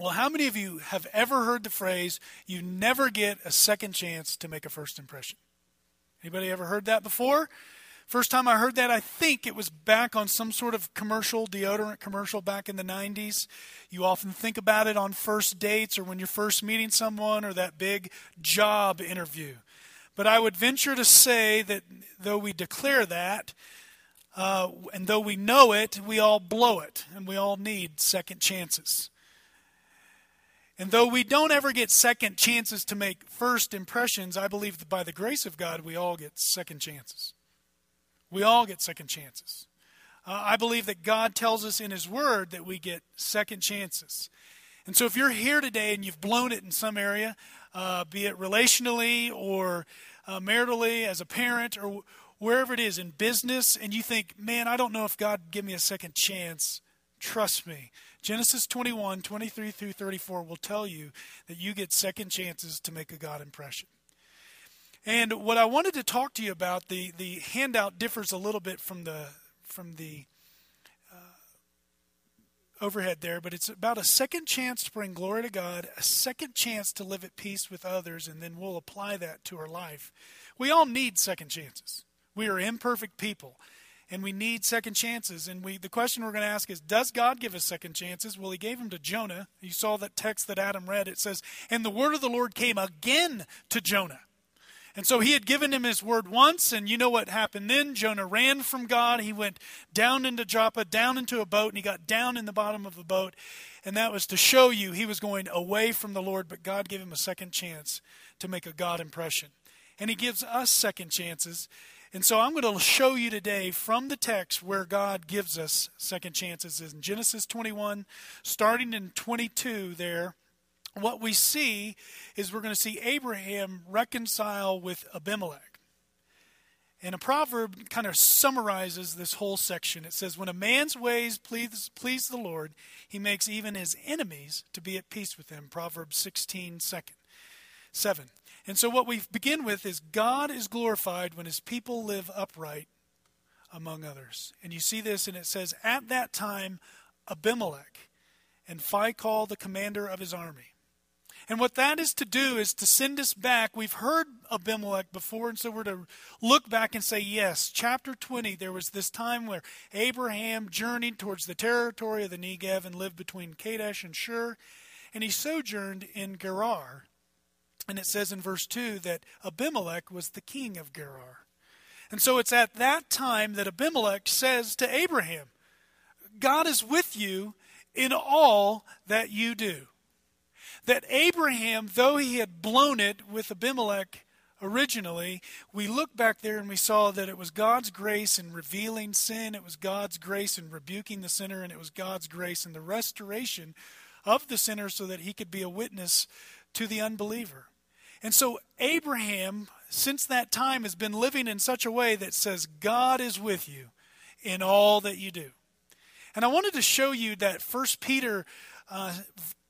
Well, how many of you have ever heard the phrase, you never get a second chance to make a first impression? Anybody ever heard that before? First time I heard that, I think it was back on some sort of commercial, deodorant commercial back in the 90s. You often think about it on first dates or when you're first meeting someone or that big job interview. But I would venture to say that though we declare that, uh, and though we know it, we all blow it, and we all need second chances. And though we don't ever get second chances to make first impressions, I believe that by the grace of God, we all get second chances. We all get second chances. Uh, I believe that God tells us in His Word that we get second chances. And so if you're here today and you've blown it in some area, uh, be it relationally or uh, maritally, as a parent, or wherever it is in business, and you think, man, I don't know if God give me a second chance, trust me. Genesis 21, 23 through 34 will tell you that you get second chances to make a God impression. And what I wanted to talk to you about, the, the handout differs a little bit from the from the uh, overhead there, but it's about a second chance to bring glory to God, a second chance to live at peace with others, and then we'll apply that to our life. We all need second chances. We are imperfect people, and we need second chances. And we the question we're going to ask is, does God give us second chances? Well, He gave them to Jonah. You saw that text that Adam read. It says, "And the word of the Lord came again to Jonah." And so he had given him his word once, and you know what happened then? Jonah ran from God. He went down into Joppa, down into a boat, and he got down in the bottom of the boat. And that was to show you he was going away from the Lord, but God gave him a second chance to make a God impression. And he gives us second chances. And so I'm going to show you today from the text where God gives us second chances in Genesis 21, starting in 22 there what we see is we're going to see Abraham reconcile with Abimelech. And a proverb kind of summarizes this whole section. It says, When a man's ways please, please the Lord, he makes even his enemies to be at peace with him. Proverbs 16, second, 7. And so what we begin with is God is glorified when his people live upright among others. And you see this, and it says, At that time, Abimelech and Phicol, the commander of his army, and what that is to do is to send us back. We've heard Abimelech before, and so we're to look back and say, yes, chapter 20, there was this time where Abraham journeyed towards the territory of the Negev and lived between Kadesh and Shur, and he sojourned in Gerar. And it says in verse 2 that Abimelech was the king of Gerar. And so it's at that time that Abimelech says to Abraham, God is with you in all that you do. That Abraham, though he had blown it with Abimelech originally, we look back there and we saw that it was God's grace in revealing sin, it was God's grace in rebuking the sinner, and it was God's grace in the restoration of the sinner so that he could be a witness to the unbeliever. And so Abraham, since that time, has been living in such a way that says, God is with you in all that you do. And I wanted to show you that First Peter uh,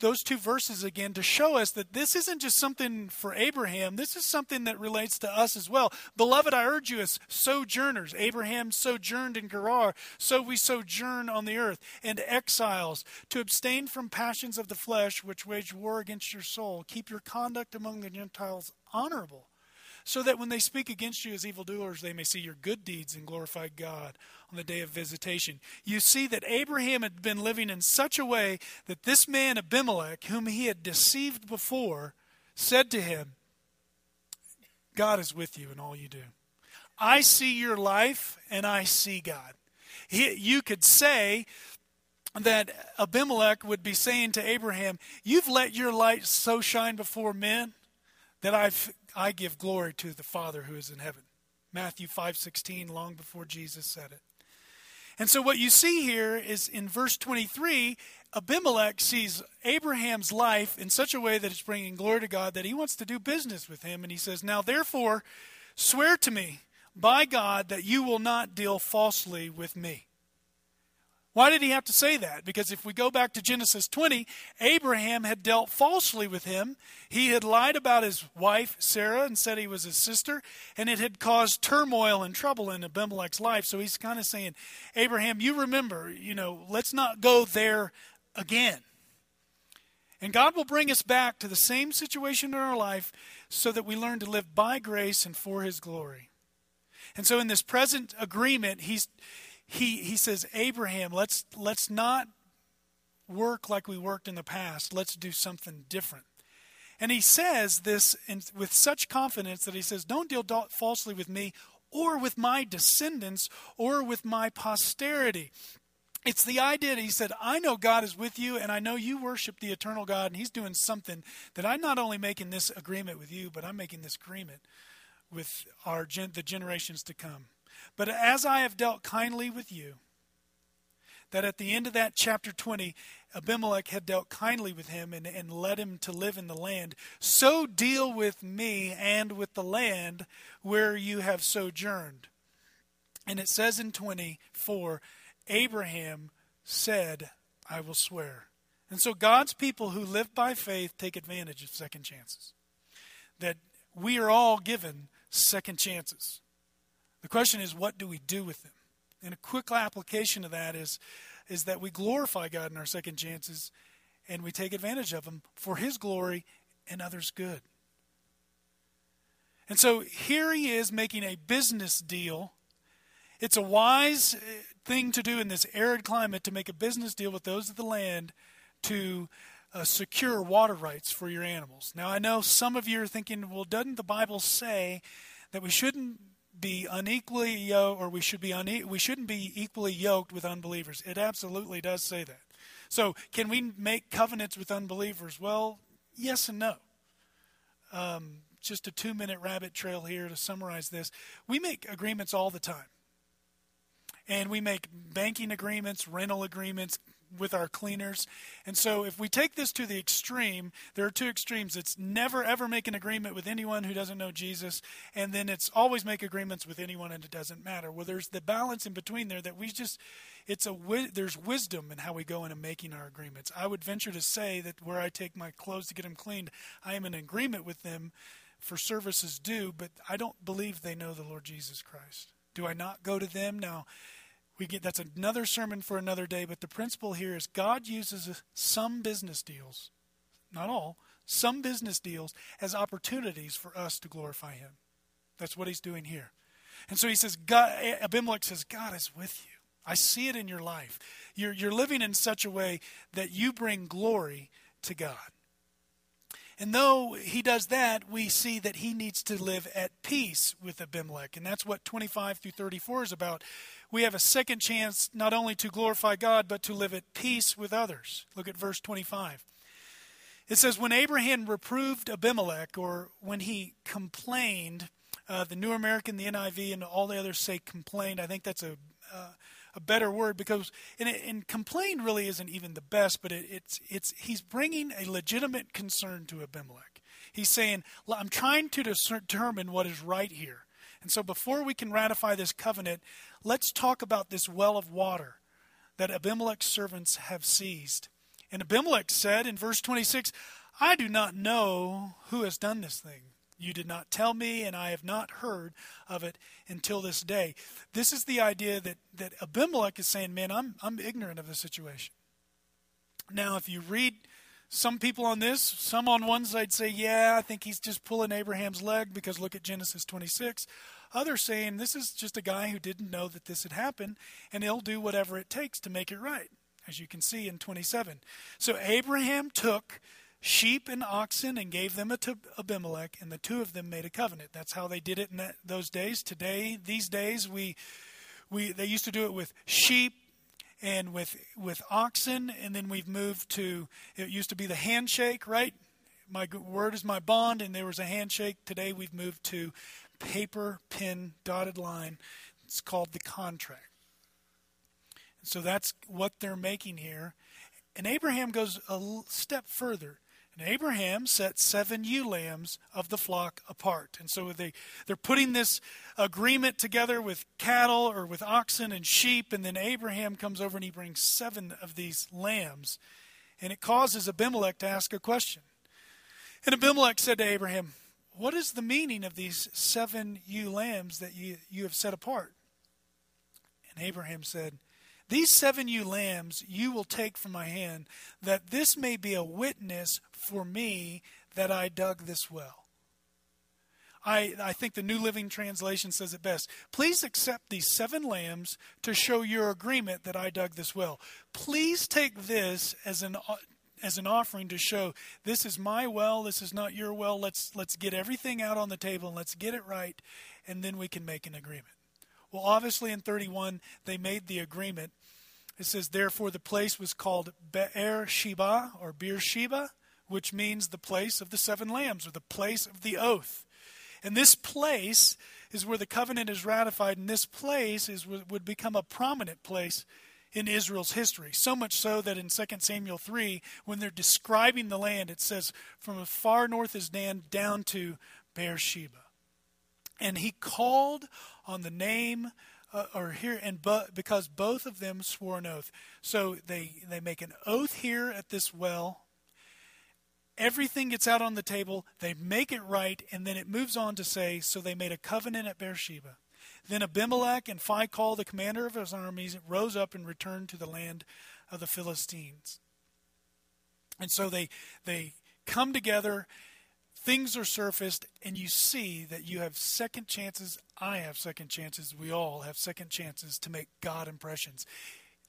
those two verses again to show us that this isn't just something for Abraham, this is something that relates to us as well. Beloved, I urge you as sojourners, Abraham sojourned in Gerar, so we sojourn on the earth, and exiles, to abstain from passions of the flesh which wage war against your soul. Keep your conduct among the Gentiles honorable so that when they speak against you as evildoers, they may see your good deeds and glorify God on the day of visitation. You see that Abraham had been living in such a way that this man Abimelech, whom he had deceived before, said to him, God is with you in all you do. I see your life and I see God. He, you could say that Abimelech would be saying to Abraham, You've let your light so shine before men that I've I give glory to the Father who is in heaven. Matthew 5:16 long before Jesus said it. And so what you see here is in verse 23 Abimelech sees Abraham's life in such a way that it's bringing glory to God that he wants to do business with him and he says, "Now therefore swear to me by God that you will not deal falsely with me." Why did he have to say that? Because if we go back to Genesis 20, Abraham had dealt falsely with him. He had lied about his wife, Sarah, and said he was his sister, and it had caused turmoil and trouble in Abimelech's life. So he's kind of saying, Abraham, you remember, you know, let's not go there again. And God will bring us back to the same situation in our life so that we learn to live by grace and for His glory. And so in this present agreement, he's, he, he says, Abraham, let's, let's not work like we worked in the past. Let's do something different. And he says this in, with such confidence that he says, Don't deal falsely with me or with my descendants or with my posterity. It's the idea that he said, I know God is with you, and I know you worship the eternal God, and he's doing something that I'm not only making this agreement with you, but I'm making this agreement with our gen- the generations to come. But as I have dealt kindly with you, that at the end of that chapter 20, Abimelech had dealt kindly with him and, and led him to live in the land, so deal with me and with the land where you have sojourned. And it says in 24, Abraham said, I will swear. And so God's people who live by faith take advantage of second chances. That we are all given second chances. The question is, what do we do with them? And a quick application of that is, is that we glorify God in our second chances and we take advantage of them for His glory and others' good. And so here he is making a business deal. It's a wise uh, thing to do in this arid climate to make a business deal with those of the land to uh, secure water rights for your animals. Now, I know some of you are thinking, well, doesn't the Bible say that we shouldn't be unequally yoked, or we should be une- we shouldn't be equally yoked with unbelievers. It absolutely does say that. So, can we make covenants with unbelievers? Well, yes and no. Um, just a two-minute rabbit trail here to summarize this. We make agreements all the time, and we make banking agreements, rental agreements, with our cleaners. And so if we take this to the extreme, there are two extremes. It's never ever make an agreement with anyone who doesn't know Jesus, and then it's always make agreements with anyone and it doesn't matter. Well, there's the balance in between there that we just it's a there's wisdom in how we go into making our agreements. I would venture to say that where I take my clothes to get them cleaned, I am in agreement with them for services due, but I don't believe they know the Lord Jesus Christ. Do I not go to them now? We get that's another sermon for another day but the principle here is god uses some business deals not all some business deals as opportunities for us to glorify him. That's what he's doing here. And so he says god abimelech says god is with you. I see it in your life. You're, you're living in such a way that you bring glory to god and though he does that, we see that he needs to live at peace with Abimelech. And that's what 25 through 34 is about we have a second chance not only to glorify God, but to live at peace with others. Look at verse 25. It says, When Abraham reproved Abimelech, or when he complained, uh, the New American, the NIV, and all the others say complained. I think that's a, uh, a better word because, and, and complained really isn't even the best, but it, it's, it's, he's bringing a legitimate concern to Abimelech. He's saying, I'm trying to determine what is right here. And so before we can ratify this covenant, let's talk about this well of water that Abimelech's servants have seized. And Abimelech said in verse 26, I do not know who has done this thing. You did not tell me, and I have not heard of it until this day. This is the idea that, that Abimelech is saying, Man, I'm, I'm ignorant of the situation. Now, if you read some people on this, some on one side say, Yeah, I think he's just pulling Abraham's leg because look at Genesis 26. Others saying this is just a guy who didn't know that this had happened, and he'll do whatever it takes to make it right, as you can see in 27. So Abraham took sheep and oxen and gave them to Abimelech, and the two of them made a covenant. That's how they did it in that, those days. Today, these days, we we they used to do it with sheep and with with oxen, and then we've moved to it used to be the handshake, right? My word is my bond, and there was a handshake. Today we've moved to paper, pen, dotted line. It's called the contract. So that's what they're making here. And Abraham goes a step further. And Abraham set seven ewe lambs of the flock apart. And so they, they're putting this agreement together with cattle or with oxen and sheep. And then Abraham comes over and he brings seven of these lambs. And it causes Abimelech to ask a question. And Abimelech said to Abraham, what is the meaning of these seven ewe lambs that you, you have set apart? And Abraham said, These seven ewe lambs you will take from my hand, that this may be a witness for me that I dug this well. I, I think the New Living Translation says it best. Please accept these seven lambs to show your agreement that I dug this well. Please take this as an as an offering to show this is my well, this is not your well. Let's let's get everything out on the table and let's get it right, and then we can make an agreement. Well, obviously in 31 they made the agreement. It says, therefore the place was called Be'er Sheba or Beersheba, which means the place of the seven lambs or the place of the oath. And this place is where the covenant is ratified, and this place is would become a prominent place in Israel's history. So much so that in 2 Samuel 3, when they're describing the land, it says, From as far north as Dan down to Beersheba. And he called on the name, uh, or here, and but because both of them swore an oath. So they, they make an oath here at this well. Everything gets out on the table. They make it right, and then it moves on to say, So they made a covenant at Beersheba. Then Abimelech and Phicol, the commander of his armies, rose up and returned to the land of the Philistines. And so they they come together, things are surfaced, and you see that you have second chances. I have second chances. We all have second chances to make God impressions.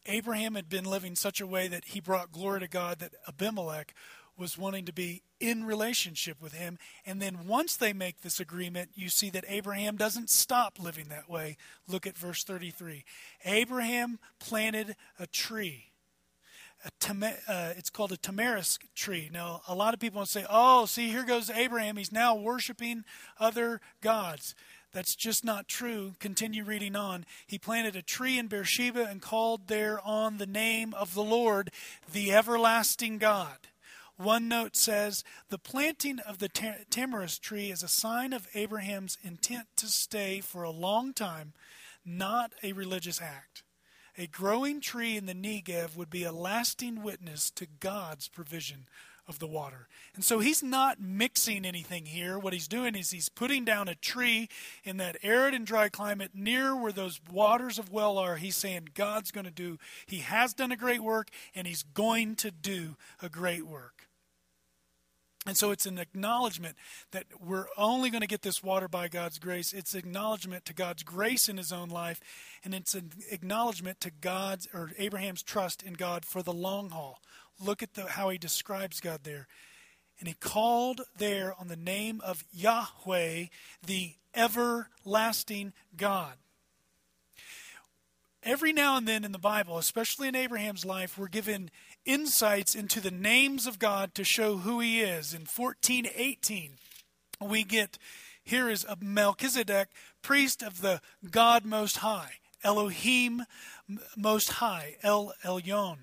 Abraham had been living such a way that he brought glory to God that Abimelech was wanting to be in relationship with him. And then once they make this agreement, you see that Abraham doesn't stop living that way. Look at verse 33. Abraham planted a tree. Uh, it's called a tamarisk tree. Now, a lot of people say, oh, see, here goes Abraham. He's now worshiping other gods. That's just not true. Continue reading on. He planted a tree in Beersheba and called there on the name of the Lord, the everlasting God. One note says the planting of the tamarisk tree is a sign of Abraham's intent to stay for a long time, not a religious act. A growing tree in the Negev would be a lasting witness to God's provision of the water. And so he's not mixing anything here. What he's doing is he's putting down a tree in that arid and dry climate near where those waters of well are. He's saying God's going to do, he has done a great work, and he's going to do a great work. And so it's an acknowledgement that we're only going to get this water by God's grace. It's acknowledgement to God's grace in his own life, and it's an acknowledgement to God's or Abraham's trust in God for the long haul. Look at the, how he describes God there. And he called there on the name of Yahweh, the everlasting God. Every now and then in the Bible, especially in Abraham's life, we're given insights into the names of God to show who he is. In 1418, we get here is Melchizedek, priest of the God Most High, Elohim Most High, El Elyon.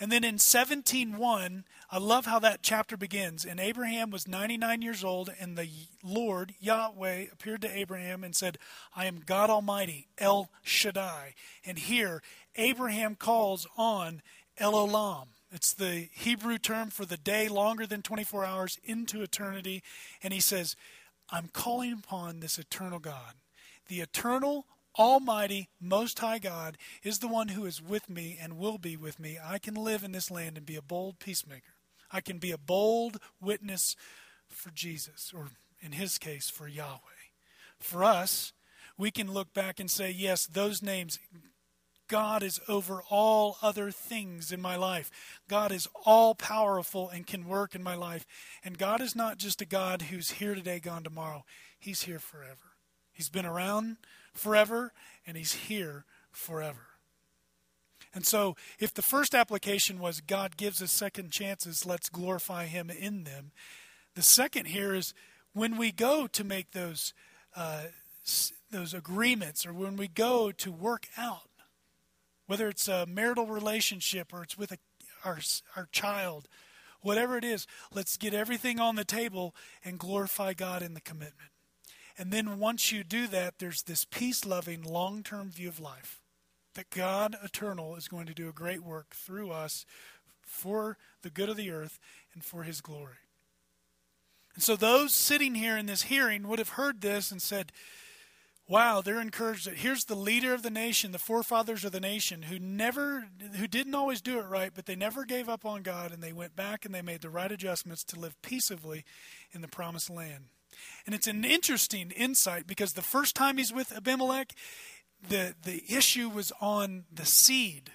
And then in 171, I love how that chapter begins. And Abraham was 99 years old, and the Lord Yahweh appeared to Abraham and said, "I am God Almighty, El Shaddai." And here Abraham calls on El Olam. It's the Hebrew term for the day longer than 24 hours into eternity. And he says, I'm calling upon this eternal God. The eternal, almighty, most high God is the one who is with me and will be with me. I can live in this land and be a bold peacemaker. I can be a bold witness for Jesus, or in his case, for Yahweh. For us, we can look back and say, yes, those names, God is over all other things in my life. God is all powerful and can work in my life. And God is not just a God who's here today, gone tomorrow. He's here forever. He's been around forever, and He's here forever. And so, if the first application was God gives us second chances, let's glorify Him in them. The second here is when we go to make those uh, those agreements, or when we go to work out whether it's a marital relationship or it's with a, our, our child, whatever it is, let's get everything on the table and glorify God in the commitment. And then once you do that, there's this peace loving, long term view of life that God eternal is going to do a great work through us for the good of the earth and for his glory. And so those sitting here in this hearing would have heard this and said, wow, they're encouraged that here's the leader of the nation, the forefathers of the nation, who never, who didn't always do it right, but they never gave up on God, and they went back and they made the right adjustments to live peaceably in the promised land. And it's an interesting insight because the first time he's with Abimelech, the the issue was on the seed.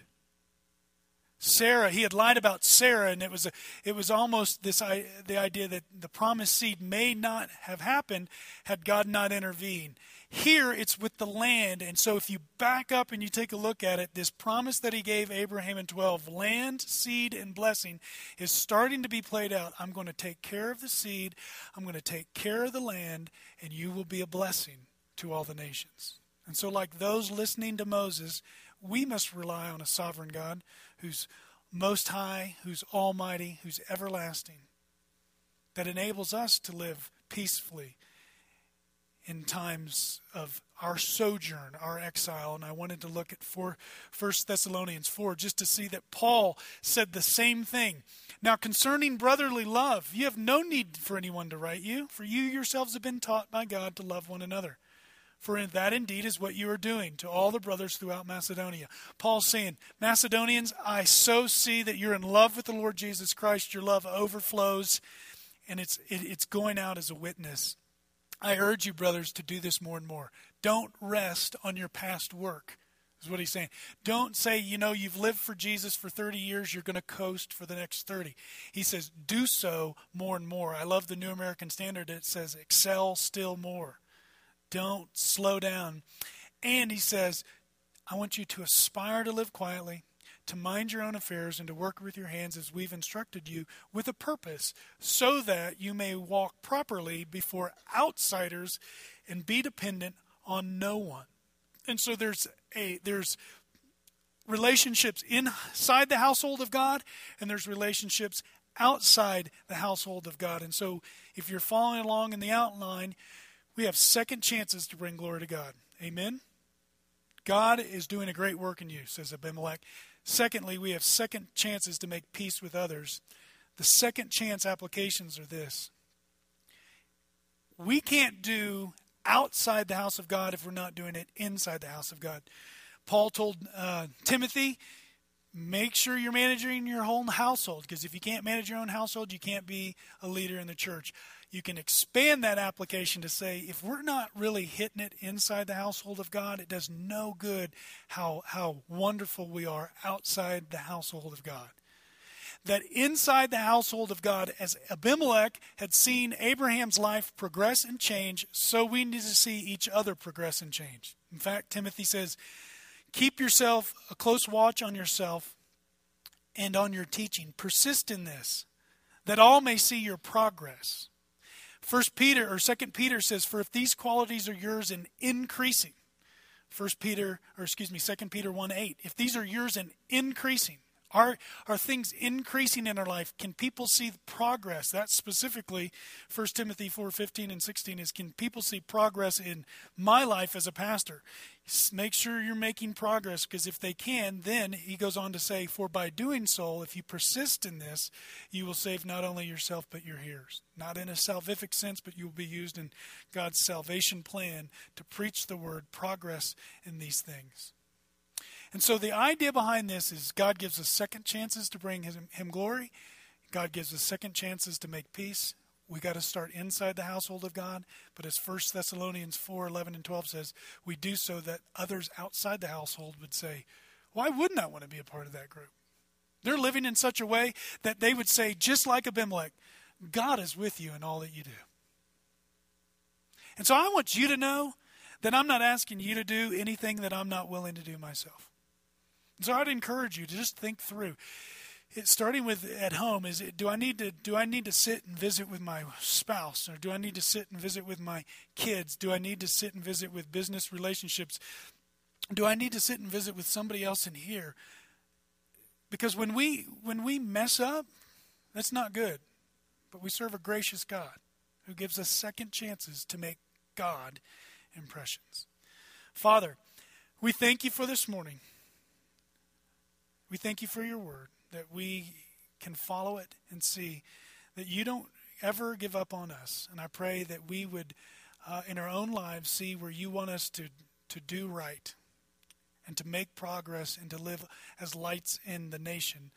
Sarah, he had lied about Sarah, and it was a, it was almost this the idea that the promised seed may not have happened had God not intervened. Here it's with the land. And so if you back up and you take a look at it, this promise that he gave Abraham in 12, land, seed, and blessing, is starting to be played out. I'm going to take care of the seed, I'm going to take care of the land, and you will be a blessing to all the nations. And so, like those listening to Moses, we must rely on a sovereign God who's most high, who's almighty, who's everlasting, that enables us to live peacefully in times of our sojourn, our exile. And I wanted to look at four, 1 Thessalonians 4 just to see that Paul said the same thing. Now, concerning brotherly love, you have no need for anyone to write you, for you yourselves have been taught by God to love one another. For that indeed is what you are doing to all the brothers throughout Macedonia. Paul's saying, Macedonians, I so see that you're in love with the Lord Jesus Christ. Your love overflows, and it's, it, it's going out as a witness. I urge you, brothers, to do this more and more. Don't rest on your past work, is what he's saying. Don't say, you know, you've lived for Jesus for 30 years, you're going to coast for the next 30. He says, do so more and more. I love the New American Standard. It says, excel still more. Don't slow down. And he says, I want you to aspire to live quietly, to mind your own affairs and to work with your hands as we've instructed you with a purpose, so that you may walk properly before outsiders and be dependent on no one. And so there's a there's relationships inside the household of God and there's relationships outside the household of God. And so if you're following along in the outline, we have second chances to bring glory to God. Amen. God is doing a great work in you, says Abimelech. Secondly, we have second chances to make peace with others. The second chance applications are this we can't do outside the house of God if we're not doing it inside the house of God. Paul told uh, Timothy, make sure you're managing your whole household because if you can't manage your own household, you can't be a leader in the church you can expand that application to say if we're not really hitting it inside the household of God, it does no good how, how wonderful we are outside the household of God. That inside the household of God, as Abimelech had seen Abraham's life progress and change, so we need to see each other progress and change. In fact, Timothy says, Keep yourself a close watch on yourself and on your teaching. Persist in this, that all may see your progress. First Peter or Second Peter says, "For if these qualities are yours and increasing." First Peter, or excuse me, Second Peter one eight. If these are yours and increasing, are, are things increasing in our life? Can people see progress? That's specifically 1 Timothy 4 15 and 16 is can people see progress in my life as a pastor? Make sure you're making progress because if they can, then he goes on to say, For by doing so, if you persist in this, you will save not only yourself but your hearers. Not in a salvific sense, but you will be used in God's salvation plan to preach the word, progress in these things. And so the idea behind this is God gives us second chances to bring him, him glory. God gives us second chances to make peace. We got to start inside the household of God, but as 1 Thessalonians 4 11 and 12 says, we do so that others outside the household would say, Why wouldn't I want to be a part of that group? They're living in such a way that they would say, just like Abimelech, God is with you in all that you do. And so I want you to know that I'm not asking you to do anything that I'm not willing to do myself. So I'd encourage you to just think through. It, starting with at home is do I need to do I need to sit and visit with my spouse or do I need to sit and visit with my kids? Do I need to sit and visit with business relationships? Do I need to sit and visit with somebody else in here? Because when we when we mess up, that's not good. But we serve a gracious God who gives us second chances to make God impressions. Father, we thank you for this morning. We thank you for your word, that we can follow it and see that you don't ever give up on us. And I pray that we would uh, in our own lives see where you want us to, to do right and to make progress and to live as lights in the nation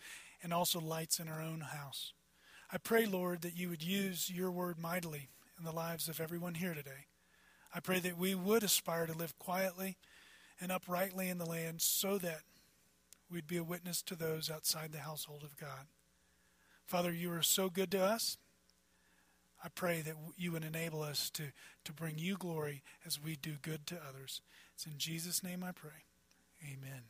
and also lights in our own house. I pray, Lord, that you would use your word mightily in the lives of everyone here today. I pray that we would aspire to live quietly and uprightly in the land so that we'd be a witness to those outside the household of God. Father, you are so good to us. I pray that you would enable us to, to bring you glory as we do good to others. It's in Jesus' name I pray. Amen.